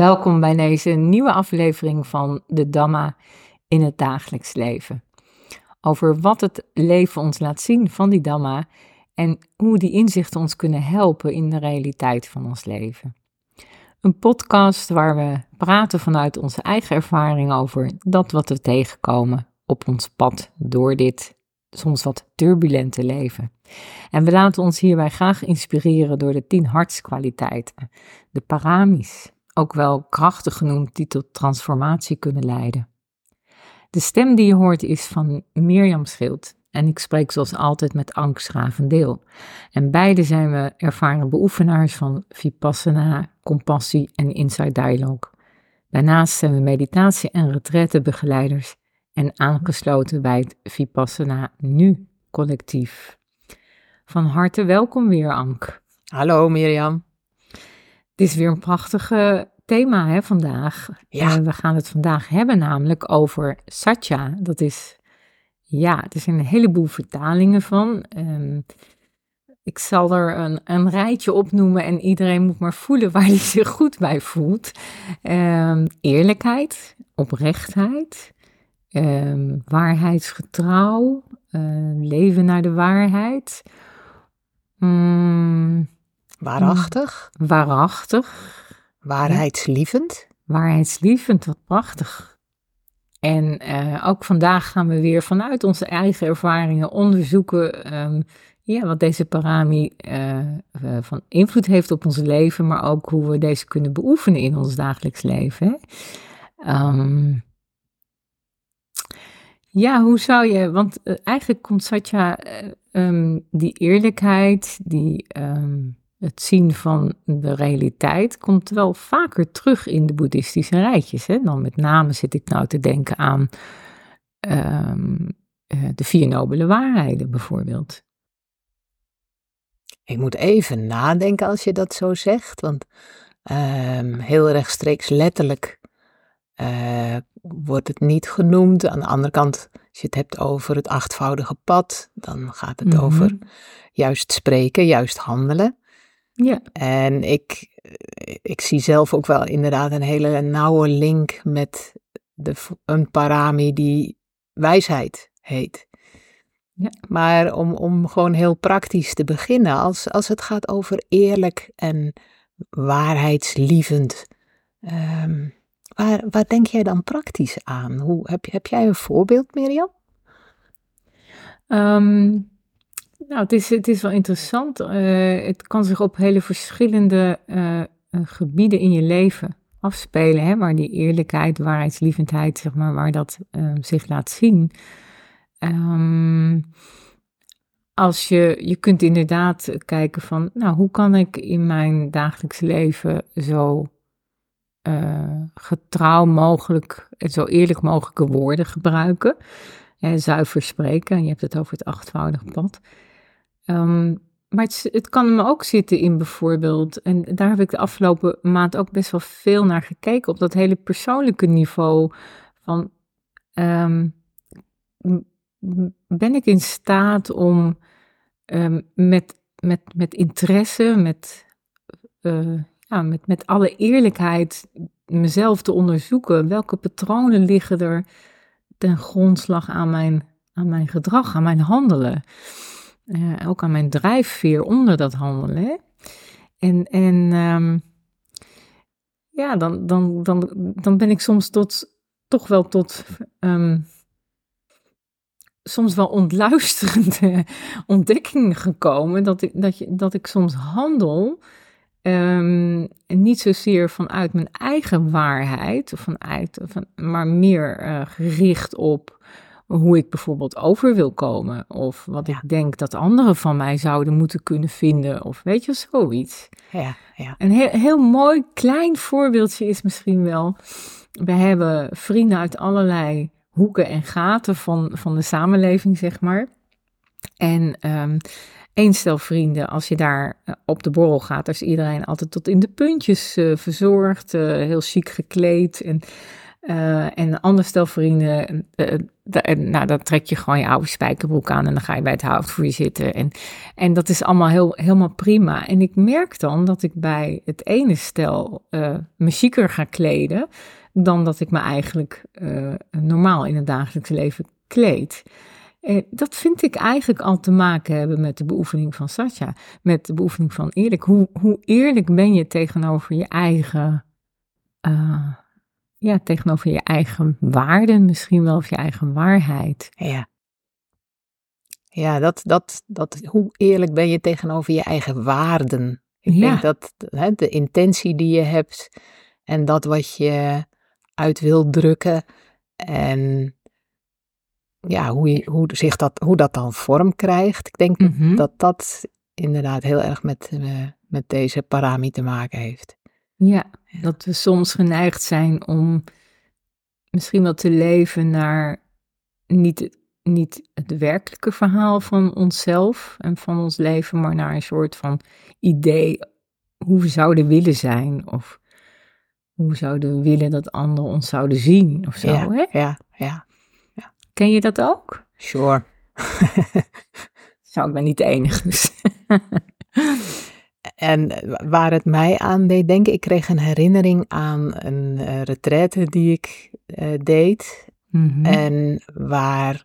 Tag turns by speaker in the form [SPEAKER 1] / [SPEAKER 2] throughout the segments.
[SPEAKER 1] Welkom bij deze nieuwe aflevering van de Dhamma in het dagelijks leven. Over wat het leven ons laat zien van die Dhamma en hoe die inzichten ons kunnen helpen in de realiteit van ons leven. Een podcast waar we praten vanuit onze eigen ervaring over dat wat we tegenkomen op ons pad door dit soms wat turbulente leven. En we laten ons hierbij graag inspireren door de tien hartskwaliteiten, de paramis, ook wel krachtig genoemd, die tot transformatie kunnen leiden. De stem die je hoort is van Mirjam Schild en ik spreek zoals altijd met Ank Schravendeel. En beide zijn we ervaren beoefenaars van Vipassana, compassie en Inside Dialogue. Daarnaast zijn we meditatie- en retrettenbegeleiders en aangesloten bij het Vipassana Nu collectief. Van harte welkom weer, Ank.
[SPEAKER 2] Hallo Mirjam.
[SPEAKER 1] Het is weer een prachtig thema hè, vandaag.
[SPEAKER 2] Ja.
[SPEAKER 1] Uh, we gaan het vandaag hebben namelijk over satya. Dat is, ja, er zijn een heleboel vertalingen van. Um, ik zal er een, een rijtje opnoemen en iedereen moet maar voelen waar hij zich goed bij voelt. Um, eerlijkheid, oprechtheid, um, waarheidsgetrouw, uh, leven naar de waarheid. Mm,
[SPEAKER 2] waarachtig.
[SPEAKER 1] Waarachtig.
[SPEAKER 2] Waarheidslievend.
[SPEAKER 1] Waarheidslievend, wat prachtig. En uh, ook vandaag gaan we weer vanuit onze eigen ervaringen onderzoeken um, ja, wat deze parami uh, uh, van invloed heeft op ons leven, maar ook hoe we deze kunnen beoefenen in ons dagelijks leven. Um, ja, hoe zou je, want eigenlijk komt Satya, um, die eerlijkheid, die het zien van de realiteit komt wel vaker terug in de boeddhistische rijtjes. Hè? Dan met name zit ik nou te denken aan um, uh, de vier nobele waarheden bijvoorbeeld.
[SPEAKER 2] Ik moet even nadenken als je dat zo zegt, want um, heel rechtstreeks letterlijk uh, wordt het niet genoemd. Aan de andere kant, als je het hebt over het achtvoudige pad, dan gaat het mm -hmm. over juist spreken, juist handelen.
[SPEAKER 1] Ja.
[SPEAKER 2] En ik, ik zie zelf ook wel inderdaad een hele nauwe link met de, een parami die wijsheid heet.
[SPEAKER 1] Ja.
[SPEAKER 2] Maar om, om gewoon heel praktisch te beginnen, als, als het gaat over eerlijk en waarheidslievend, um, waar, waar denk jij dan praktisch aan? Hoe, heb, heb jij een voorbeeld, Mirjam?
[SPEAKER 1] Um, nou, het is, het is wel interessant. Uh, het kan zich op hele verschillende uh, gebieden in je leven afspelen, hè, waar die eerlijkheid, waarheidslievendheid, zeg maar, waar dat zich laat zien. Um, als je, je kunt inderdaad kijken van, nou, hoe kan ik in mijn dagelijks leven zo getrouw mogelijk, zo eerlijk mogelijke woorden gebruiken. Hè, zuiver spreken, je hebt het over het achtvoudige pad. Um, maar het, kan me ook zitten in bijvoorbeeld, en daar heb ik de afgelopen maand ook best wel veel naar gekeken, op dat hele persoonlijke niveau van, um, ben ik in staat om um, met, met, met interesse, met, uh, ja, met, met alle eerlijkheid mezelf te onderzoeken, welke patronen liggen er ten grondslag aan mijn, aan mijn gedrag, aan mijn handelen. Uh, ook aan mijn drijfveer onder dat handelen. En, en um, ja, dan, dan, dan, dan ben ik soms tot, toch wel tot um, soms wel ontluisterende ontdekkingen gekomen. Dat ik, dat, je, dat ik soms handel. Um, niet zozeer vanuit mijn eigen waarheid, of vanuit, van, maar meer uh, gericht op hoe ik bijvoorbeeld over wil komen. Of wat ik denk dat anderen van mij zouden moeten kunnen vinden. Of weet je, zoiets.
[SPEAKER 2] Ja, ja.
[SPEAKER 1] Een heel, heel mooi klein voorbeeldje is misschien wel. We hebben vrienden uit allerlei hoeken en gaten van, van de samenleving, zeg maar. En um, één stel vrienden, als je daar op de borrel gaat, daar is iedereen altijd tot in de puntjes uh, verzorgd, uh, heel chic gekleed. En Uh, en ander stel vrienden, uh, nou, dan trek je gewoon je oude spijkerbroek aan en dan ga je bij het houtvuur zitten. En, en dat is allemaal heel, helemaal prima. En ik merk dan dat ik bij het ene stel me chiquer ga kleden dan dat ik me eigenlijk normaal in het dagelijks leven kleed. En dat vind ik eigenlijk al te maken hebben met de beoefening van Satya, met de beoefening van eerlijk. Hoe, hoe eerlijk ben je tegenover je eigen ja, tegenover je eigen waarden, misschien wel of je eigen waarheid.
[SPEAKER 2] Ja. Ja, dat, dat, dat, hoe eerlijk ben je tegenover je eigen waarden? Ik ja. denk dat hè, de intentie die je hebt en dat wat je uit wil drukken en ja, hoe, je, hoe, zich dat, hoe dat dan vorm krijgt. Ik denk
[SPEAKER 1] Mhm.
[SPEAKER 2] dat dat inderdaad heel erg met, eh, met deze parami te maken heeft.
[SPEAKER 1] Ja, dat we soms geneigd zijn om misschien wel te leven naar niet, niet het werkelijke verhaal van onszelf en van ons leven, maar naar een soort van idee hoe we zouden willen zijn of hoe we zouden willen dat anderen ons zouden zien of zo.
[SPEAKER 2] Ja,
[SPEAKER 1] Hè?
[SPEAKER 2] ja, ja,
[SPEAKER 1] Ken je dat ook?
[SPEAKER 2] sure.
[SPEAKER 1] Zou ik ben niet de enige. Dus.
[SPEAKER 2] En waar het mij aan deed denken, ik kreeg een herinnering aan een eh retraite die ik eh, deed.
[SPEAKER 1] Mhm.
[SPEAKER 2] En waar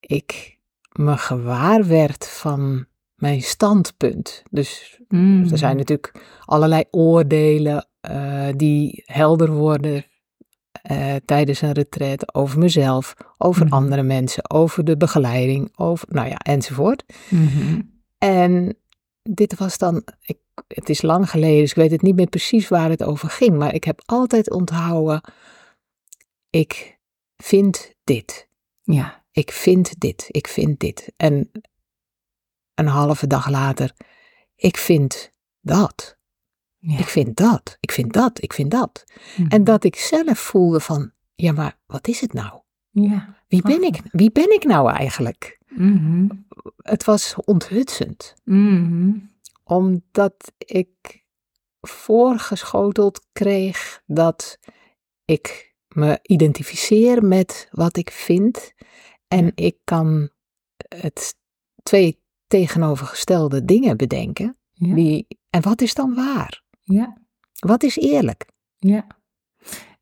[SPEAKER 2] ik me gewaar werd van mijn standpunt. Dus
[SPEAKER 1] Mm.
[SPEAKER 2] er zijn natuurlijk allerlei oordelen eh, die helder worden eh, tijdens een retraite over mezelf, over
[SPEAKER 1] Mhm.
[SPEAKER 2] andere mensen, over de begeleiding, over, nou ja, enzovoort.
[SPEAKER 1] Mhm.
[SPEAKER 2] En dit was dan, ik, het is lang geleden, dus ik weet het niet meer precies waar het over ging, maar ik heb altijd onthouden, ik vind dit,
[SPEAKER 1] Ja.
[SPEAKER 2] ik vind dit, ik vind dit. En een halve dag later, ik vind dat,
[SPEAKER 1] ja.
[SPEAKER 2] ik vind dat, ik vind dat, ik vind dat.
[SPEAKER 1] Mhm.
[SPEAKER 2] En dat ik zelf voelde van, ja maar wat is het nou?
[SPEAKER 1] Ja.
[SPEAKER 2] Wie ben ik, wie ben ik nou eigenlijk?
[SPEAKER 1] Mhm.
[SPEAKER 2] Het was onthutsend.
[SPEAKER 1] Mhm.
[SPEAKER 2] omdat ik voorgeschoteld kreeg dat ik me identificeer met wat ik vind en ik kan het twee tegenovergestelde dingen bedenken.
[SPEAKER 1] Ja.
[SPEAKER 2] Die, en wat is dan waar?
[SPEAKER 1] Ja.
[SPEAKER 2] Wat is eerlijk?
[SPEAKER 1] Ja.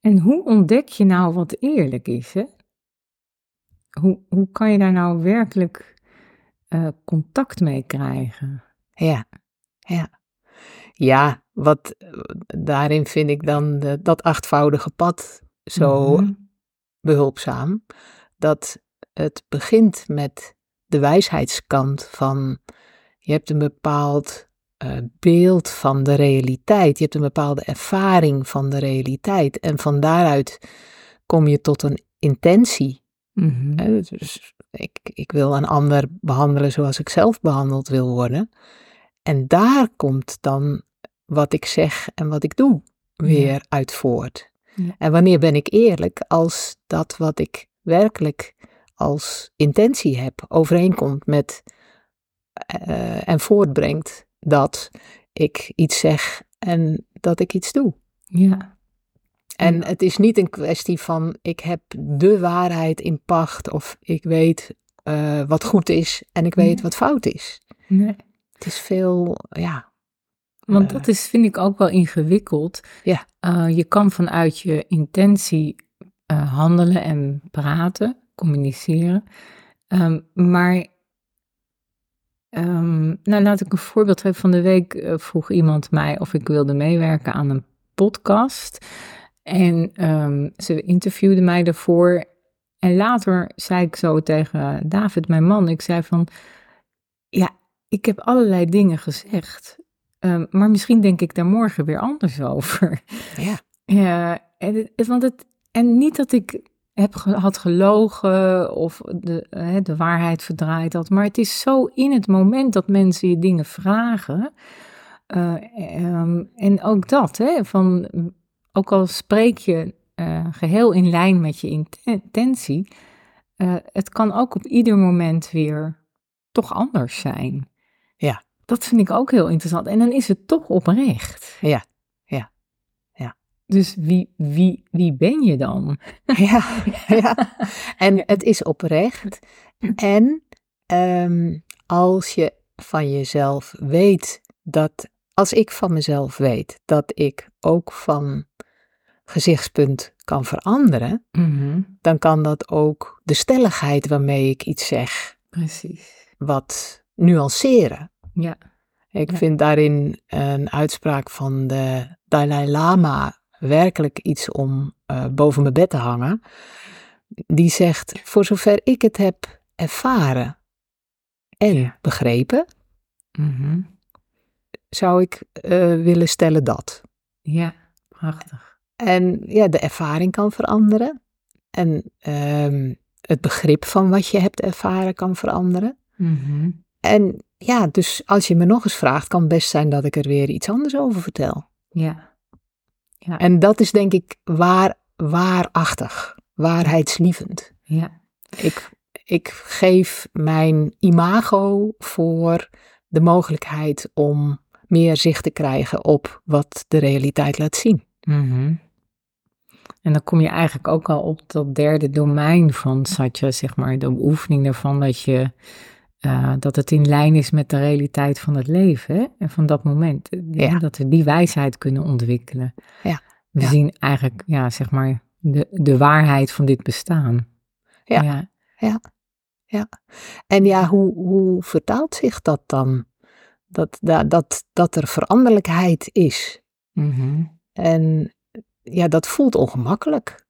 [SPEAKER 1] En hoe ontdek je nou wat eerlijk is, hè? Hoe, hoe kan je daar nou werkelijk eh, contact mee krijgen?
[SPEAKER 2] Ja, ja. Ja, wat daarin vind ik dan de- dat achtvoudige pad zo
[SPEAKER 1] Mhm.
[SPEAKER 2] behulpzaam. Dat het begint met de wijsheidskant van je hebt een bepaald eh, beeld van de realiteit. Je hebt een bepaalde ervaring van de realiteit. En van daaruit kom je tot een intentie.
[SPEAKER 1] Mhm.
[SPEAKER 2] hè. Dus ik, ik wil een ander behandelen zoals ik zelf behandeld wil worden. En daar komt dan wat ik zeg en wat ik doe weer uit voort.
[SPEAKER 1] Ja.
[SPEAKER 2] En wanneer ben ik eerlijk als dat wat ik werkelijk als intentie heb overeenkomt met eh, en voortbrengt dat ik iets zeg en dat ik iets doe.
[SPEAKER 1] Ja.
[SPEAKER 2] En het is niet een kwestie van ik heb de waarheid in pacht of ik weet eh, wat goed is en ik weet wat fout is.
[SPEAKER 1] Nee.
[SPEAKER 2] Het is veel, ja.
[SPEAKER 1] Want
[SPEAKER 2] eh,
[SPEAKER 1] dat is, vind ik ook wel ingewikkeld.
[SPEAKER 2] Ja.
[SPEAKER 1] Eh, je kan vanuit je intentie handelen en praten, communiceren. Ehm, maar, ehm, nou laat ik een voorbeeld geven. Van de week vroeg iemand mij of ik wilde meewerken aan een podcast. En ehm, ze interviewde mij daarvoor. En later zei ik zo tegen David, mijn man, ik zei van, ja, ik heb allerlei dingen gezegd. Ehm, maar misschien denk ik daar morgen weer anders over.
[SPEAKER 2] Ja.
[SPEAKER 1] Ja, en, het- want het, en niet dat ik heb, had gelogen of de, eh, de waarheid verdraaid had, maar het is zo in het moment dat mensen je dingen vragen. eh, ehm, en ook dat, hè, van, ook al spreek je eh, geheel in lijn met je inten- intentie, eh, het kan ook op ieder moment weer toch anders zijn.
[SPEAKER 2] Ja.
[SPEAKER 1] Dat vind ik ook heel interessant. En dan is het toch oprecht.
[SPEAKER 2] Ja, ja, ja.
[SPEAKER 1] Dus wie, wie, wie ben je dan?
[SPEAKER 2] Ja, ja. En het is oprecht. En ehm, als je van jezelf weet dat, als ik van mezelf weet dat ik ook van gezichtspunt kan veranderen,
[SPEAKER 1] Mhm.
[SPEAKER 2] dan kan dat ook de stelligheid waarmee ik iets zeg
[SPEAKER 1] Precies.
[SPEAKER 2] wat nuanceren.
[SPEAKER 1] Ja.
[SPEAKER 2] Ik
[SPEAKER 1] Ja.
[SPEAKER 2] vind daarin een uitspraak van de Dalai Lama werkelijk iets om eh, boven mijn bed te hangen. Die zegt: Voor zover ik het heb ervaren en
[SPEAKER 1] Ja.
[SPEAKER 2] begrepen,
[SPEAKER 1] Mhm.
[SPEAKER 2] zou ik eh, willen stellen dat.
[SPEAKER 1] Ja, prachtig.
[SPEAKER 2] En ja, de ervaring kan veranderen. En ehm, het begrip van wat je hebt ervaren kan veranderen.
[SPEAKER 1] Mhm.
[SPEAKER 2] En ja, dus als je me nog eens vraagt, kan het best zijn dat ik er weer iets anders over vertel.
[SPEAKER 1] Ja.
[SPEAKER 2] En dat is denk ik waar, waarachtig, waarheidslievend.
[SPEAKER 1] Ja.
[SPEAKER 2] Ik, ik geef mijn imago voor de mogelijkheid om meer zicht te krijgen op wat de realiteit laat zien.
[SPEAKER 1] Mhm. En dan kom je eigenlijk ook al op dat derde domein van Satya, zeg maar, de beoefening daarvan dat je eh, dat het in lijn is met de realiteit van het leven hè? en van dat moment.
[SPEAKER 2] Ja.
[SPEAKER 1] Dat we die wijsheid kunnen ontwikkelen.
[SPEAKER 2] Ja.
[SPEAKER 1] We
[SPEAKER 2] Ja.
[SPEAKER 1] zien eigenlijk, ja, zeg maar, de, de waarheid van dit bestaan.
[SPEAKER 2] Ja.
[SPEAKER 1] ja.
[SPEAKER 2] En ja, hoe, hoe vertaalt zich dat dan? Dat, dat, dat, dat er veranderlijkheid is.
[SPEAKER 1] Mhm.
[SPEAKER 2] En ja, dat voelt ongemakkelijk.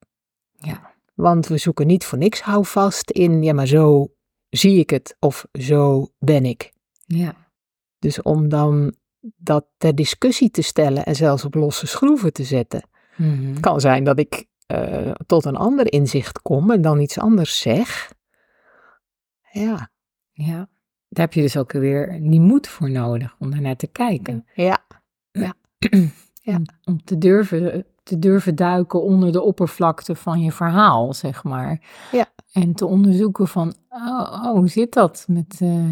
[SPEAKER 1] Ja.
[SPEAKER 2] Want we zoeken niet voor niks houvast in, ja, maar zo zie ik het of zo ben ik.
[SPEAKER 1] Ja.
[SPEAKER 2] Dus om dan dat ter discussie te stellen en zelfs op losse schroeven te zetten.
[SPEAKER 1] Mhm.
[SPEAKER 2] Het kan zijn dat ik eh, tot een ander inzicht kom en dan iets anders zeg. Ja,
[SPEAKER 1] Ja. Daar heb je dus ook weer die moed voor nodig om daarnaar te kijken.
[SPEAKER 2] ja, Ja.
[SPEAKER 1] Om, om te, durven, te durven duiken onder de oppervlakte van je verhaal, zeg maar.
[SPEAKER 2] Ja.
[SPEAKER 1] En te onderzoeken van, oh, oh, hoe zit dat met... eh,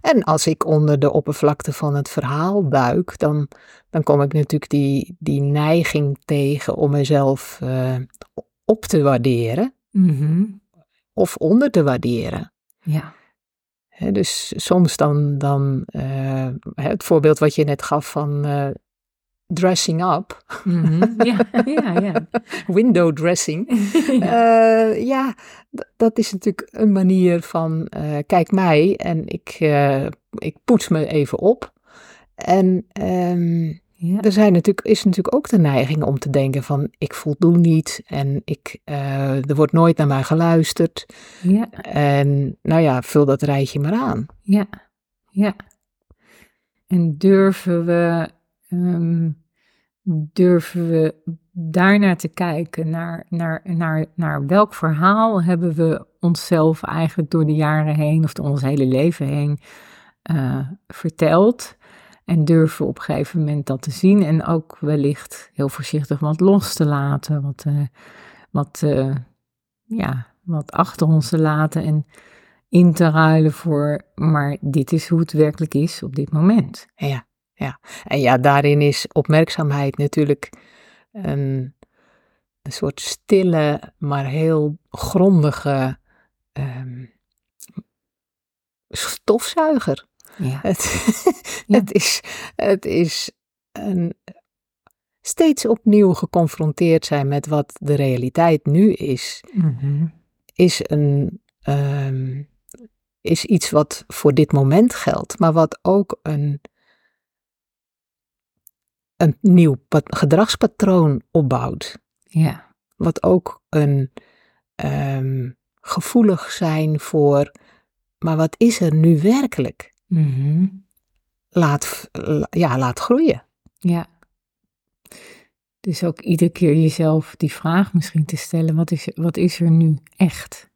[SPEAKER 2] En als ik onder de oppervlakte van het verhaal duik, dan, dan kom ik natuurlijk die, die neiging tegen om mezelf eh, op te waarderen
[SPEAKER 1] mhm.
[SPEAKER 2] of onder te waarderen.
[SPEAKER 1] Ja.
[SPEAKER 2] Dus soms dan, dan eh, het voorbeeld wat je net gaf van dressing up,
[SPEAKER 1] Mhm. ja, ja, ja.
[SPEAKER 2] window dressing.
[SPEAKER 1] ja.
[SPEAKER 2] Eh, ja, d- dat is natuurlijk een manier van eh, kijk mij en ik, eh, ik poets me even op. En ehm,
[SPEAKER 1] ja.
[SPEAKER 2] er zijn natuurlijk, is natuurlijk ook de neiging om te denken van ik voldoen niet en ik, er wordt nooit naar mij geluisterd.
[SPEAKER 1] ja.
[SPEAKER 2] En nou ja, vul dat rijtje maar aan.
[SPEAKER 1] Ja, ja. En durven we, ehm, durven we daarnaar te kijken, naar, naar, naar, naar welk verhaal hebben we onszelf eigenlijk door de jaren heen of door ons hele leven heen eh, verteld. En durven op een gegeven moment dat te zien en ook wellicht heel voorzichtig wat los te laten, wat, eh, wat, eh, ja, wat achter ons te laten en in te ruilen voor, maar dit is hoe het werkelijk is op dit moment.
[SPEAKER 2] Ja, ja. En ja, daarin is opmerkzaamheid natuurlijk een, een soort stille, maar heel grondige ehm, stofzuiger.
[SPEAKER 1] Ja,
[SPEAKER 2] Het,
[SPEAKER 1] Ja.
[SPEAKER 2] het is, het is een, steeds opnieuw geconfronteerd zijn met wat de realiteit nu is,
[SPEAKER 1] Mhm.
[SPEAKER 2] is, een, ehm, is iets wat voor dit moment geldt, maar wat ook een, een nieuw pat- gedragspatroon opbouwt.
[SPEAKER 1] ja,
[SPEAKER 2] Wat ook een ehm, gevoelig zijn voor, maar wat is er nu werkelijk?
[SPEAKER 1] Mhm.
[SPEAKER 2] Laat, ja, laat groeien.
[SPEAKER 1] ja. Dus ook iedere keer jezelf die vraag misschien te stellen, wat is, wat is er nu echt?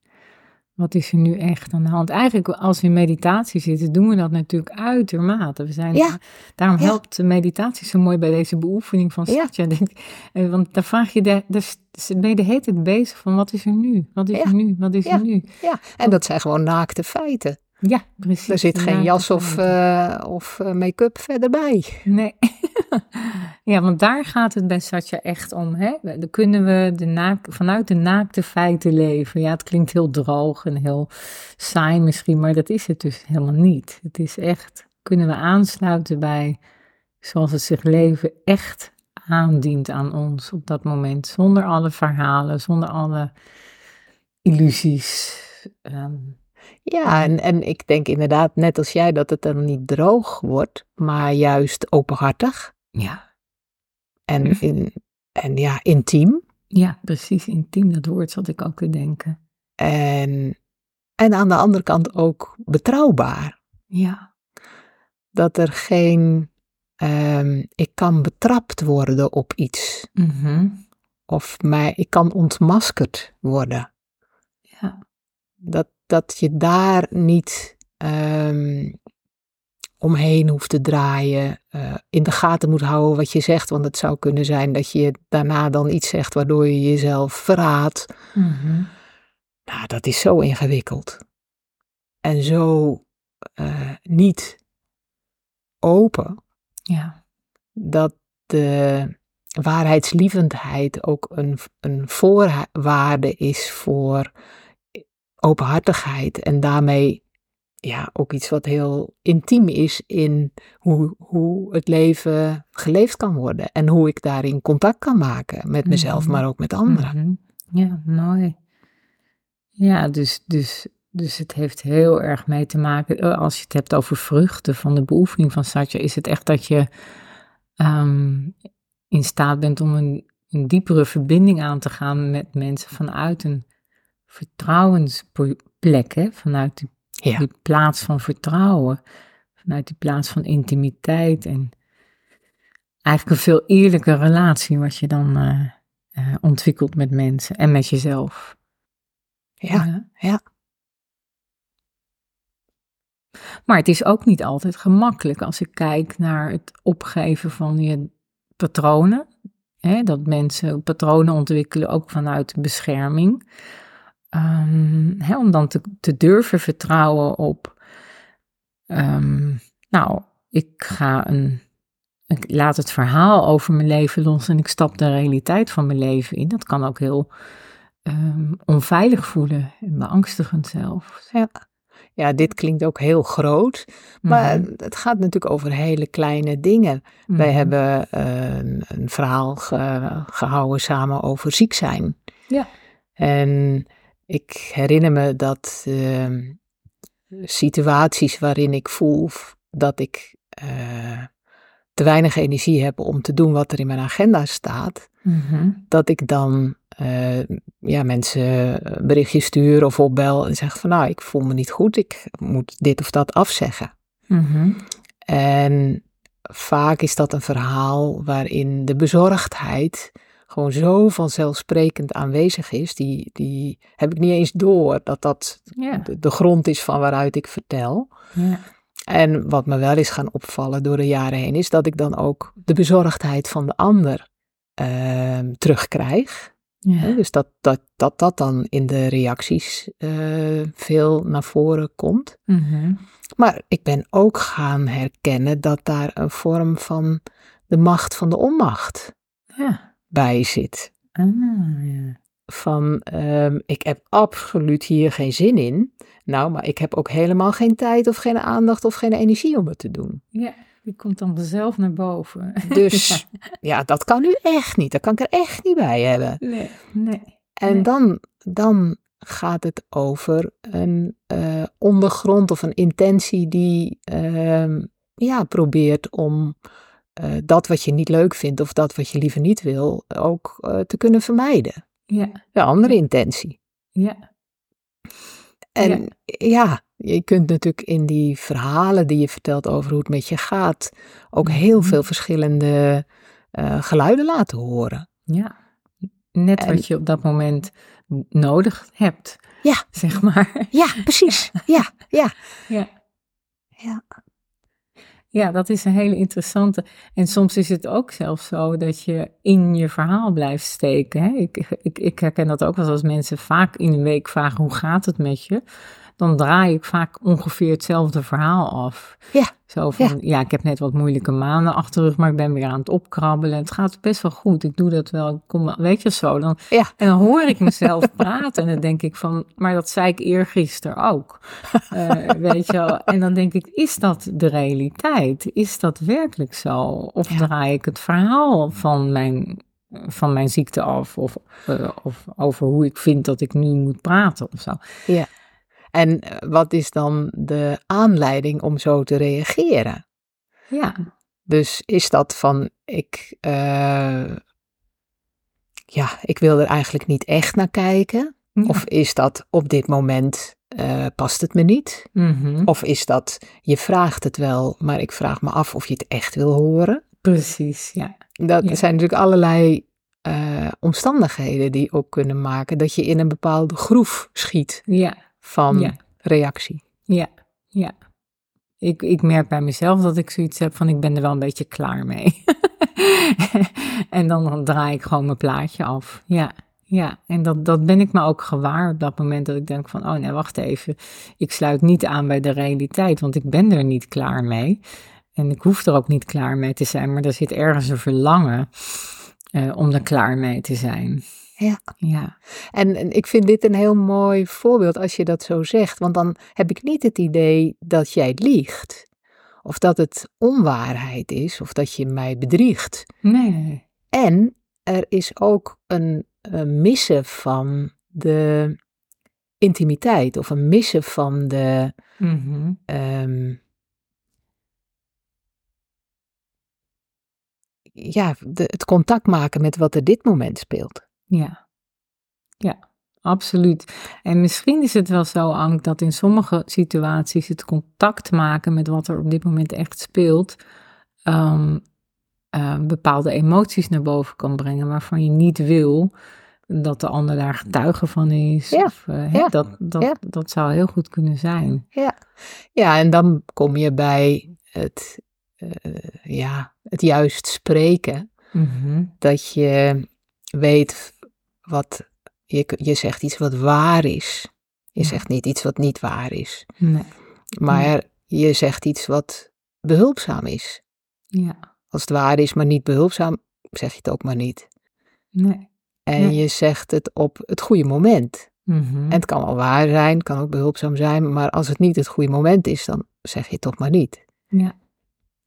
[SPEAKER 1] Wat is er nu echt aan de hand? Eigenlijk als we in meditatie zitten, doen we dat natuurlijk uitermate. We zijn,
[SPEAKER 2] Ja.
[SPEAKER 1] Daarom
[SPEAKER 2] Ja.
[SPEAKER 1] helpt de meditatie zo mooi bij deze beoefening van. Satya. Eh, Want dan vraag je, de, ben je de hele tijd bezig van wat is er nu? Wat is er nu? Wat is er nu?
[SPEAKER 2] Ja, en dat zijn gewoon naakte feiten.
[SPEAKER 1] Ja, precies.
[SPEAKER 2] Er zit geen
[SPEAKER 1] Ja,
[SPEAKER 2] jas of, eh, of eh, make-up verder bij.
[SPEAKER 1] Nee. Ja, want daar gaat het bij Satya echt om. Hè? Dan kunnen we de naak, vanuit de naakte feiten leven. Ja, het klinkt heel droog en heel saai misschien, maar dat is het dus helemaal niet. Het is echt, kunnen we aansluiten bij zoals het zich leven echt aandient aan ons op dat moment. Zonder alle verhalen, zonder alle illusies. Ehm,
[SPEAKER 2] ja, en, en ik denk inderdaad, net als jij, dat het dan niet droog wordt, maar juist openhartig.
[SPEAKER 1] ja.
[SPEAKER 2] En,
[SPEAKER 1] Hm.
[SPEAKER 2] in, en ja, intiem.
[SPEAKER 1] ja, precies. Intiem, dat woord zat ik ook te denken.
[SPEAKER 2] En, en aan de andere kant ook betrouwbaar.
[SPEAKER 1] Ja,
[SPEAKER 2] Dat er geen, ehm, ik kan betrapt worden op iets.
[SPEAKER 1] mhm.
[SPEAKER 2] Of mij, ik kan ontmaskerd worden.
[SPEAKER 1] ja.
[SPEAKER 2] Dat, dat je daar niet ehm, omheen hoeft te draaien. eh, in de gaten moet houden wat je zegt. Want het zou kunnen zijn dat je daarna dan iets zegt waardoor je jezelf verraadt.
[SPEAKER 1] Mhm.
[SPEAKER 2] Nou, dat is zo ingewikkeld. En zo eh, niet open
[SPEAKER 1] ja.
[SPEAKER 2] dat de waarheidslievendheid ook een, een voorwaarde is voor openhartigheid. En daarmee ja, ook iets wat heel intiem is in hoe, hoe het leven geleefd kan worden. En hoe ik daarin contact kan maken met mezelf,
[SPEAKER 1] Mhm.
[SPEAKER 2] maar ook met anderen.
[SPEAKER 1] Mhm. Ja, mooi. Ja, dus, dus, dus het heeft heel erg mee te maken, eh, als je het hebt over vruchten van de beoefening van Satya, is het echt dat je ehm, in staat bent om een, een diepere verbinding aan te gaan met mensen vanuit een vertrouwensplek, hè? vanuit die,
[SPEAKER 2] Ja.
[SPEAKER 1] die plaats van vertrouwen, vanuit die plaats van intimiteit en eigenlijk een veel eerlijke relatie wat je dan eh, eh, ontwikkelt met mensen en met jezelf.
[SPEAKER 2] Ja, ja.
[SPEAKER 1] Maar het is ook niet altijd gemakkelijk als ik kijk naar het opgeven van je patronen. Hè, dat mensen patronen ontwikkelen ook vanuit bescherming. Ehm, hè, om dan te, te durven vertrouwen op, ehm, nou, ik ga een, ik laat het verhaal over mijn leven los en ik stap de realiteit van mijn leven in. Dat kan ook heel ehm, onveilig voelen en beangstigend zelfs.
[SPEAKER 2] ja. Ja, dit klinkt ook heel groot, maar
[SPEAKER 1] Mhm.
[SPEAKER 2] het gaat natuurlijk over hele kleine dingen. Wij
[SPEAKER 1] Mhm.
[SPEAKER 2] hebben een, een verhaal ge- gehouden samen over ziek zijn.
[SPEAKER 1] Ja.
[SPEAKER 2] En ik herinner me dat ehm, situaties waarin ik voel dat ik eh, te weinig energie heb om te doen wat er in mijn agenda staat,
[SPEAKER 1] Mhm.
[SPEAKER 2] dat ik dan eh, ja, mensen berichtjes stuur of opbel en zeg van nou, ik voel me niet goed, ik moet dit of dat afzeggen.
[SPEAKER 1] Mhm.
[SPEAKER 2] En vaak is dat een verhaal waarin de bezorgdheid gewoon zo vanzelfsprekend aanwezig is. Die, die heb ik niet eens door dat dat
[SPEAKER 1] Ja.
[SPEAKER 2] de, de grond is van waaruit ik vertel.
[SPEAKER 1] Ja.
[SPEAKER 2] En wat me wel is gaan opvallen door de jaren heen, is dat ik dan ook de bezorgdheid van de ander ehm, terugkrijg. Dus dat dat, dat dat dan in de reacties eh, veel naar voren komt.
[SPEAKER 1] Mhm.
[SPEAKER 2] Maar ik ben ook gaan herkennen dat daar een vorm van de macht van de onmacht
[SPEAKER 1] Ja.
[SPEAKER 2] Bij zit.
[SPEAKER 1] Ah, ja.
[SPEAKER 2] Van ehm, ik heb absoluut hier geen zin in. Nou, maar ik heb ook helemaal geen tijd of geen aandacht of geen energie om het te doen.
[SPEAKER 1] ja, die komt dan vanzelf naar boven.
[SPEAKER 2] Dus ja, dat kan nu echt niet. Dat kan ik er echt niet bij hebben.
[SPEAKER 1] Nee, nee.
[SPEAKER 2] En
[SPEAKER 1] Nee.
[SPEAKER 2] dan, dan gaat het over een eh, ondergrond of een intentie die ehm, ja, probeert om eh, dat wat je niet leuk vindt of dat wat je liever niet wil ook eh, te kunnen vermijden.
[SPEAKER 1] Ja,
[SPEAKER 2] De andere intentie.
[SPEAKER 1] ja.
[SPEAKER 2] En ja. je kunt natuurlijk in die verhalen die je vertelt over hoe het met je gaat ook heel
[SPEAKER 1] Mhm.
[SPEAKER 2] veel verschillende eh, geluiden laten horen.
[SPEAKER 1] ja. Net
[SPEAKER 2] En-
[SPEAKER 1] wat je op dat moment nodig hebt,
[SPEAKER 2] Ja,
[SPEAKER 1] zeg maar.
[SPEAKER 2] ja, precies. Ja, ja.
[SPEAKER 1] Ja.
[SPEAKER 2] Ja.
[SPEAKER 1] Ja, dat is een hele interessante. En soms is het ook zelfs zo dat je in je verhaal blijft steken. Ik, ik, ik herken dat ook wel als mensen vaak in een week vragen hoe gaat het met je. Dan draai ik vaak ongeveer hetzelfde verhaal af.
[SPEAKER 2] Ja.
[SPEAKER 1] Zo van, ja. ik heb net wat moeilijke maanden achter de rug, maar ik ben weer aan het opkrabbelen. Het gaat best wel goed. Ik doe dat wel. Ik kom, weet je zo. Dan,
[SPEAKER 2] Ja.
[SPEAKER 1] En dan hoor ik mezelf praten en dan denk ik van, maar dat zei ik eergisteren ook. Eh, weet je wel. En dan denk ik, is dat de realiteit? Is dat werkelijk zo? Of
[SPEAKER 2] Ja.
[SPEAKER 1] draai ik het verhaal van mijn, van mijn ziekte af? Of, eh, of over hoe ik vind dat ik nu moet praten of zo?
[SPEAKER 2] En eh, wat is dan de aanleiding om zo te reageren?
[SPEAKER 1] Ja,
[SPEAKER 2] Dus is dat van ik, eh, ja, ik wil er eigenlijk niet echt naar kijken?
[SPEAKER 1] Ja.
[SPEAKER 2] Of is dat op dit moment eh, past het me niet?
[SPEAKER 1] Mhm.
[SPEAKER 2] Of is dat je vraagt het wel, maar ik vraag me af of je het echt wil horen?
[SPEAKER 1] precies, ja.
[SPEAKER 2] Dat
[SPEAKER 1] Ja.
[SPEAKER 2] zijn natuurlijk allerlei omstandigheden die ook kunnen maken dat je in een bepaalde groef schiet
[SPEAKER 1] Ja,
[SPEAKER 2] van
[SPEAKER 1] Ja.
[SPEAKER 2] reactie.
[SPEAKER 1] ja, ja. Ik, ik merk bij mezelf dat ik zoiets heb van ik ben er wel een beetje klaar mee. en dan, dan draai ik gewoon mijn plaatje af. Ja, ja. En dat, dat ben ik me ook gewaar op dat moment dat ik denk van oh nee, wacht even. Ik sluit niet aan bij de realiteit, want ik ben er niet klaar mee. En ik hoef er ook niet klaar mee te zijn, maar er zit ergens een verlangen eh, om er klaar mee te zijn.
[SPEAKER 2] Ja.
[SPEAKER 1] Ja.
[SPEAKER 2] En, en ik vind dit een heel mooi voorbeeld als je dat zo zegt, want dan heb ik niet het idee dat jij liegt. Of dat het onwaarheid is, of dat je mij bedriegt.
[SPEAKER 1] Nee.
[SPEAKER 2] En er is ook een, een missen van de intimiteit, of een missen van de,
[SPEAKER 1] Mhm.
[SPEAKER 2] ehm, ja, de, het contact maken met wat er dit moment speelt.
[SPEAKER 1] Ja, ja, absoluut. En misschien is het wel zo, Ank, dat in sommige situaties het contact maken met wat er op dit moment echt speelt, ehm, eh, bepaalde emoties naar boven kan brengen waarvan je niet wil dat de ander daar getuige van is.
[SPEAKER 2] Ja,
[SPEAKER 1] Of, eh,
[SPEAKER 2] ja,
[SPEAKER 1] dat, dat,
[SPEAKER 2] ja.
[SPEAKER 1] dat zou heel goed kunnen zijn.
[SPEAKER 2] Ja, en dan kom je bij het, eh, ja, het juist spreken.
[SPEAKER 1] Mhm.
[SPEAKER 2] Dat je weet wat, je, je zegt iets wat waar is. Je zegt niet iets wat niet waar is.
[SPEAKER 1] Nee,
[SPEAKER 2] Maar je zegt iets wat behulpzaam is.
[SPEAKER 1] ja,
[SPEAKER 2] Als het waar is, maar niet behulpzaam, zeg je het ook maar niet.
[SPEAKER 1] nee.
[SPEAKER 2] En je zegt het op het goede moment.
[SPEAKER 1] Mhm.
[SPEAKER 2] En het kan wel waar zijn, kan ook behulpzaam zijn, maar als het niet het goede moment is, dan zeg je het toch maar niet.
[SPEAKER 1] Ja,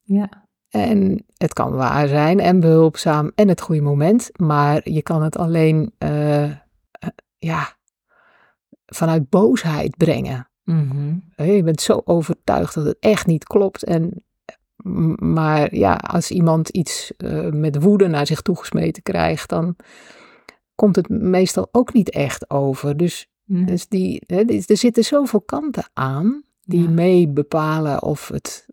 [SPEAKER 1] ja,
[SPEAKER 2] En het kan waar zijn en behulpzaam en het goede moment, maar je kan het alleen eh, eh, ja, vanuit boosheid brengen.
[SPEAKER 1] Mhm.
[SPEAKER 2] Je bent zo overtuigd dat het echt niet klopt. En, maar ja, als iemand iets eh, met woede naar zich toegesmeten krijgt, dan komt het meestal ook niet echt over. Dus,
[SPEAKER 1] Nee.
[SPEAKER 2] dus die, hè, er zitten zoveel kanten aan die
[SPEAKER 1] Ja.
[SPEAKER 2] mee bepalen of het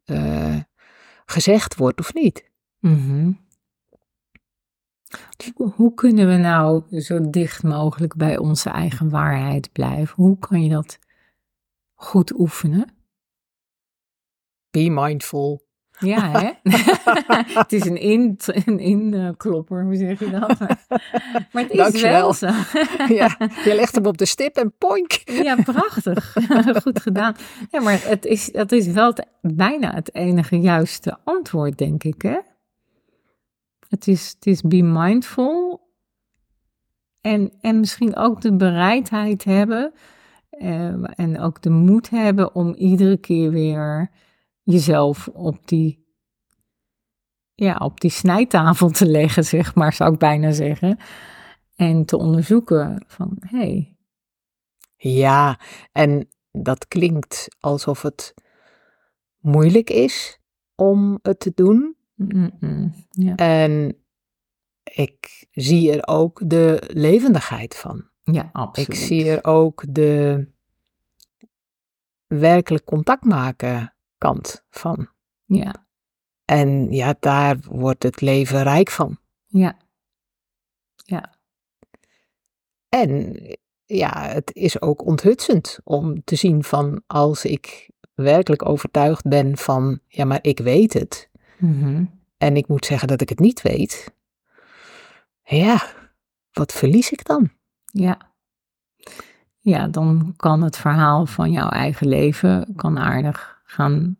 [SPEAKER 2] gezegd wordt of niet.
[SPEAKER 1] Mhm. Hoe, hoe kunnen we nou zo dicht mogelijk bij onze eigen waarheid blijven? Hoe kan je dat goed oefenen?
[SPEAKER 2] Be mindful.
[SPEAKER 1] Ja, hè? het is een in- een inklopper, hoe zeg je dat? Maar het is
[SPEAKER 2] Dankjewel.
[SPEAKER 1] wel zo.
[SPEAKER 2] ja, je legt hem op de stip en poink.
[SPEAKER 1] Ja, prachtig. Goed gedaan. Ja, maar het is, dat is wel het- bijna het enige juiste antwoord, denk ik, hè? Het is, het is be mindful en, en misschien ook de bereidheid hebben eh, en ook de moed hebben om iedere keer weer jezelf op die, ja, op die snijtafel te leggen, zeg maar, zou ik bijna zeggen. En te onderzoeken van, hé, hey,
[SPEAKER 2] Ja, en dat klinkt alsof het moeilijk is om het te doen.
[SPEAKER 1] mm, mm, ja.
[SPEAKER 2] En ik zie er ook de levendigheid van.
[SPEAKER 1] Ja, absoluut.
[SPEAKER 2] Ik zie er ook de werkelijk contact maken kant van.
[SPEAKER 1] Ja,
[SPEAKER 2] En ja, daar wordt het leven rijk van.
[SPEAKER 1] ja. Ja,
[SPEAKER 2] En ja, het is ook onthutsend om te zien van als ik werkelijk overtuigd ben van, ja, maar ik weet het.
[SPEAKER 1] mhm,
[SPEAKER 2] En ik moet zeggen dat ik het niet weet. Ja, wat verlies ik dan?
[SPEAKER 1] ja. ja, dan kan het verhaal van jouw eigen leven kan aardig gaan,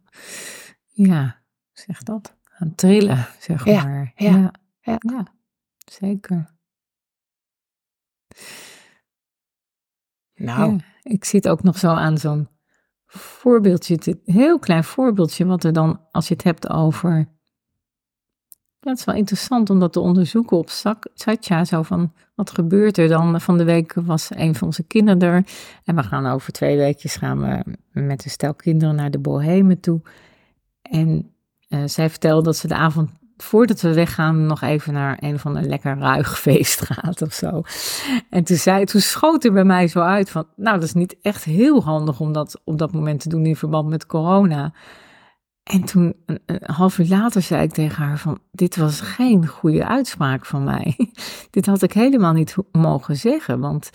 [SPEAKER 1] ja, zeg dat, gaan trillen, zeg
[SPEAKER 2] Ja,
[SPEAKER 1] maar.
[SPEAKER 2] ja,
[SPEAKER 1] ja,
[SPEAKER 2] ja.
[SPEAKER 1] ja, zeker.
[SPEAKER 2] Nou,
[SPEAKER 1] ik zit ook nog zo aan zo'n voorbeeldje, een heel klein voorbeeldje, wat er dan, als je het hebt over. Ja, het is wel interessant om dat te onderzoeken op Satya. Zo van, wat gebeurt er dan? Van de week was een van onze kinderen er. En we gaan over twee weekjes gaan we met een stel kinderen naar de Bohemen toe. En eh, zij vertelde dat ze de avond voordat we weggaan nog even naar een van een lekker ruig feest gaat of zo. En toen, zei, toen schoot er bij mij zo uit van, nou dat is niet echt heel handig om dat op dat moment te doen in verband met corona. En toen, een, een half uur later, zei ik tegen haar van, dit was geen goede uitspraak van mij. dit had ik helemaal niet mogen zeggen, want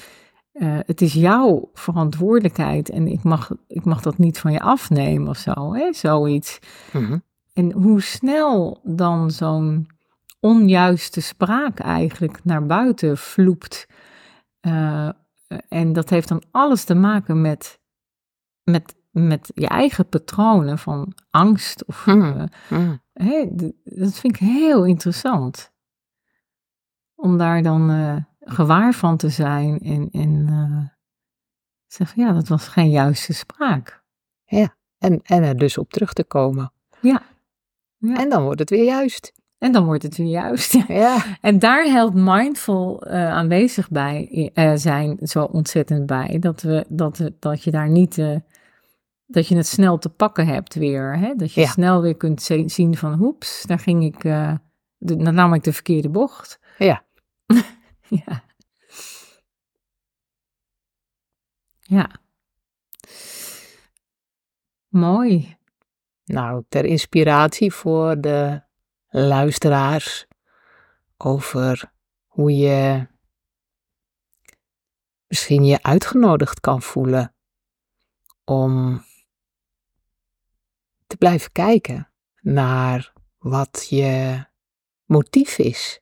[SPEAKER 1] eh, het is jouw verantwoordelijkheid en ik mag, ik mag dat niet van je afnemen of zo, hè, zoiets.
[SPEAKER 2] mhm.
[SPEAKER 1] En hoe snel dan zo'n onjuiste spraak eigenlijk naar buiten vloept. Eh, en dat heeft dan alles te maken met, met, met je eigen patronen van angst. Of,
[SPEAKER 2] Mhm.
[SPEAKER 1] eh,
[SPEAKER 2] Mhm.
[SPEAKER 1] hè, d- dat vind ik heel interessant. Om daar dan eh, gewaar van te zijn en, en eh, zeggen, ja, dat was geen juiste spraak.
[SPEAKER 2] En, en er dus op terug te komen.
[SPEAKER 1] Ja. Ja.
[SPEAKER 2] En dan wordt het weer juist.
[SPEAKER 1] En dan wordt het weer juist.
[SPEAKER 2] Ja,
[SPEAKER 1] En daar helpt mindful aanwezig bij zijn zo ontzettend bij. Dat, we, dat, dat je daar niet, dat je het snel te pakken hebt weer. Hè? Dat je
[SPEAKER 2] Ja.
[SPEAKER 1] snel weer kunt zien van hoeps, daar ging ik, de, dan nam ik de verkeerde bocht.
[SPEAKER 2] Ja.
[SPEAKER 1] ja. Ja. Mooi.
[SPEAKER 2] nou, ter inspiratie voor de luisteraars over hoe je misschien je uitgenodigd kan voelen om te blijven kijken naar wat je motief is.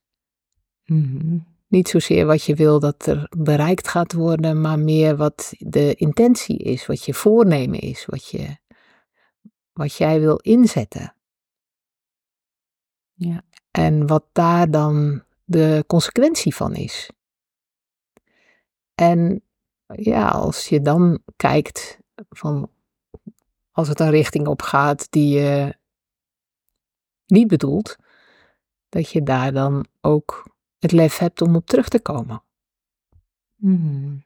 [SPEAKER 1] Mhm.
[SPEAKER 2] Niet zozeer wat je wil dat er bereikt gaat worden, maar meer wat de intentie is, wat je voornemen is, wat, je, wat jij wil inzetten.
[SPEAKER 1] Ja.
[SPEAKER 2] En wat daar dan de consequentie van is. En ja, als je dan kijkt van als het een richting op gaat die je niet bedoelt, dat je daar dan ook het lef hebt om op terug te komen.
[SPEAKER 1] Mhm.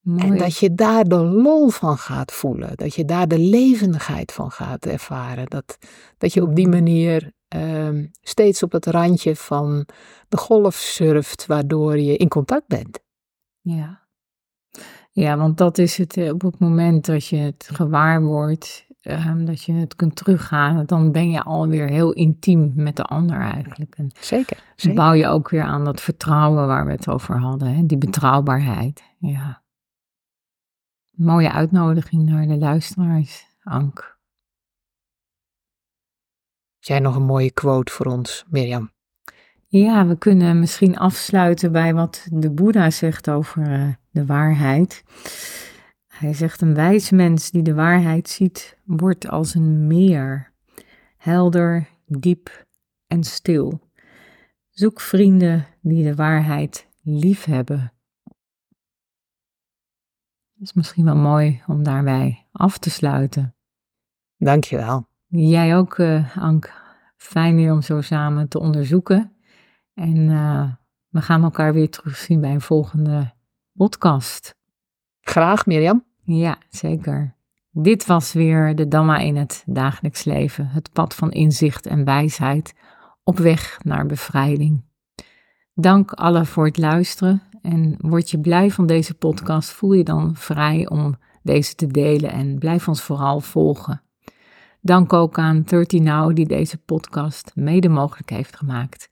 [SPEAKER 1] Mooi.
[SPEAKER 2] En dat je daar de lol van gaat voelen. Dat je daar de levendigheid van gaat ervaren. Dat, dat je op die manier ehm, steeds op het randje van de golf surft, waardoor je in contact bent.
[SPEAKER 1] Ja. Ja, want dat is het. eh, Op het moment dat je het gewaar wordt, ehm, dat je het kunt teruggaan, dan ben je alweer heel intiem met de ander eigenlijk. En
[SPEAKER 2] Zeker.
[SPEAKER 1] dan
[SPEAKER 2] zeker.
[SPEAKER 1] bouw je ook weer aan dat vertrouwen waar we het over hadden, hè? die betrouwbaarheid. Ja. Mooie uitnodiging naar de luisteraars, Ank.
[SPEAKER 2] Jij nog een mooie quote voor ons, Mirjam?
[SPEAKER 1] Ja, we kunnen misschien afsluiten bij wat de Boeddha zegt over eh, de waarheid. Hij zegt: Een wijs mens die de waarheid ziet, wordt als een meer, helder, diep en stil. Zoek vrienden die de waarheid liefhebben. Dat is misschien wel mooi om daarbij af te sluiten.
[SPEAKER 2] Dankjewel.
[SPEAKER 1] Jij ook, eh, Ank. Fijn weer om zo samen te onderzoeken. En eh, we gaan elkaar weer terugzien bij een volgende podcast.
[SPEAKER 2] Graag, Mirjam.
[SPEAKER 1] Ja, zeker. Dit was weer de Dhamma in het dagelijks leven. Het pad van inzicht en wijsheid op weg naar bevrijding. Dank allen voor het luisteren. En word je blij van deze podcast, voel je dan vrij om deze te delen en blijf ons vooral volgen. Dank ook aan 30 Now die deze podcast mede mogelijk heeft gemaakt.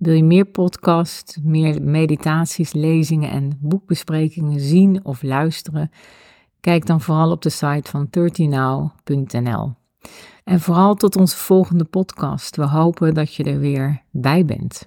[SPEAKER 1] Wil je meer podcasts, meer meditaties, lezingen en boekbesprekingen zien of luisteren? Kijk dan vooral op de site van 30now.nl. En vooral tot onze volgende podcast. We hopen dat je er weer bij bent.